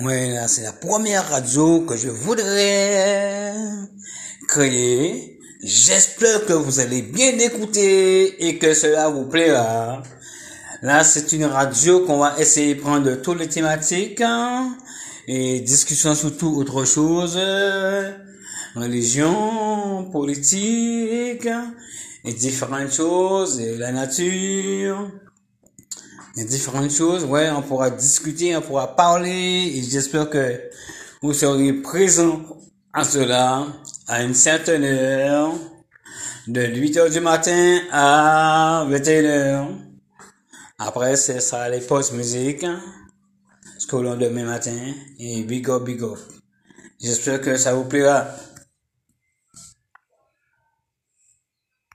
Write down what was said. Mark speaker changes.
Speaker 1: Ouais, là, c'est la première radio que je voudrais créer. J'espère que vous allez bien écouter et que cela vous plaira. Là, c'est une radio qu'on va essayer de prendre toutes les thématiques hein, et discussions sur tout autre chose, religion, politique et différentes choses, et la nature. Il y a différentes choses, ouais, on pourra discuter, on pourra parler, et j'espère que vous serez présents à cela à une certaine heure, de 8 heures du matin à 21 heures. Après, c'est ça les postes musique, ce que l'on demain matin, et big up, big up. J'espère que ça vous plaira.